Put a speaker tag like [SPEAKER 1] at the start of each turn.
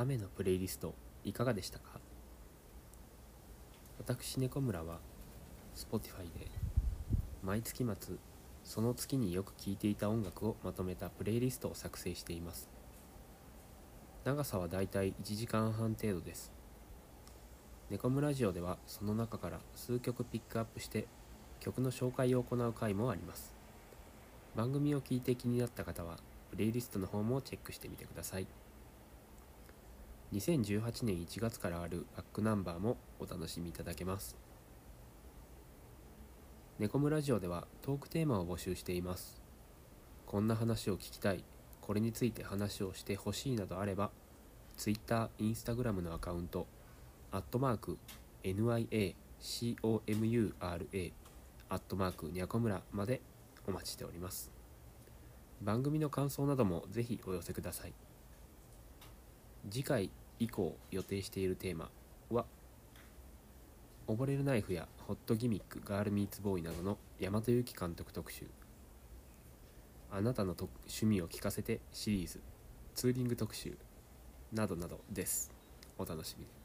[SPEAKER 1] 雨のプレイリストいかがでしたか？私猫村は Spotify で毎月末その月によく聴いていた音楽をまとめたプレイリストを作成しています。長さはだいたい1時間半程度です。猫村ラジオではその中から数曲ピックアップして曲の紹介を行う回もあります。番組を聞いて気になった方はプレイリストの方もチェックしてみてください。2018年1月からあるバックナンバーもお楽しみいただけます。猫村ラジオではトークテーマを募集しています。こんな話を聞きたい。これについて話をしてほしいなどあれば Twitter、Instagram のアカウントアットマーク NIACOMURA アットマークにゃこむらまでお待ちしております。番組の感想などもぜひお寄せください。次回以降予定しているテーマは溺れるナイフやホットギミックガールミーツボーイなどの大和由紀監督特集。あなたの趣味を聞かせてシリーズツーリング特集などなどです。お楽しみに。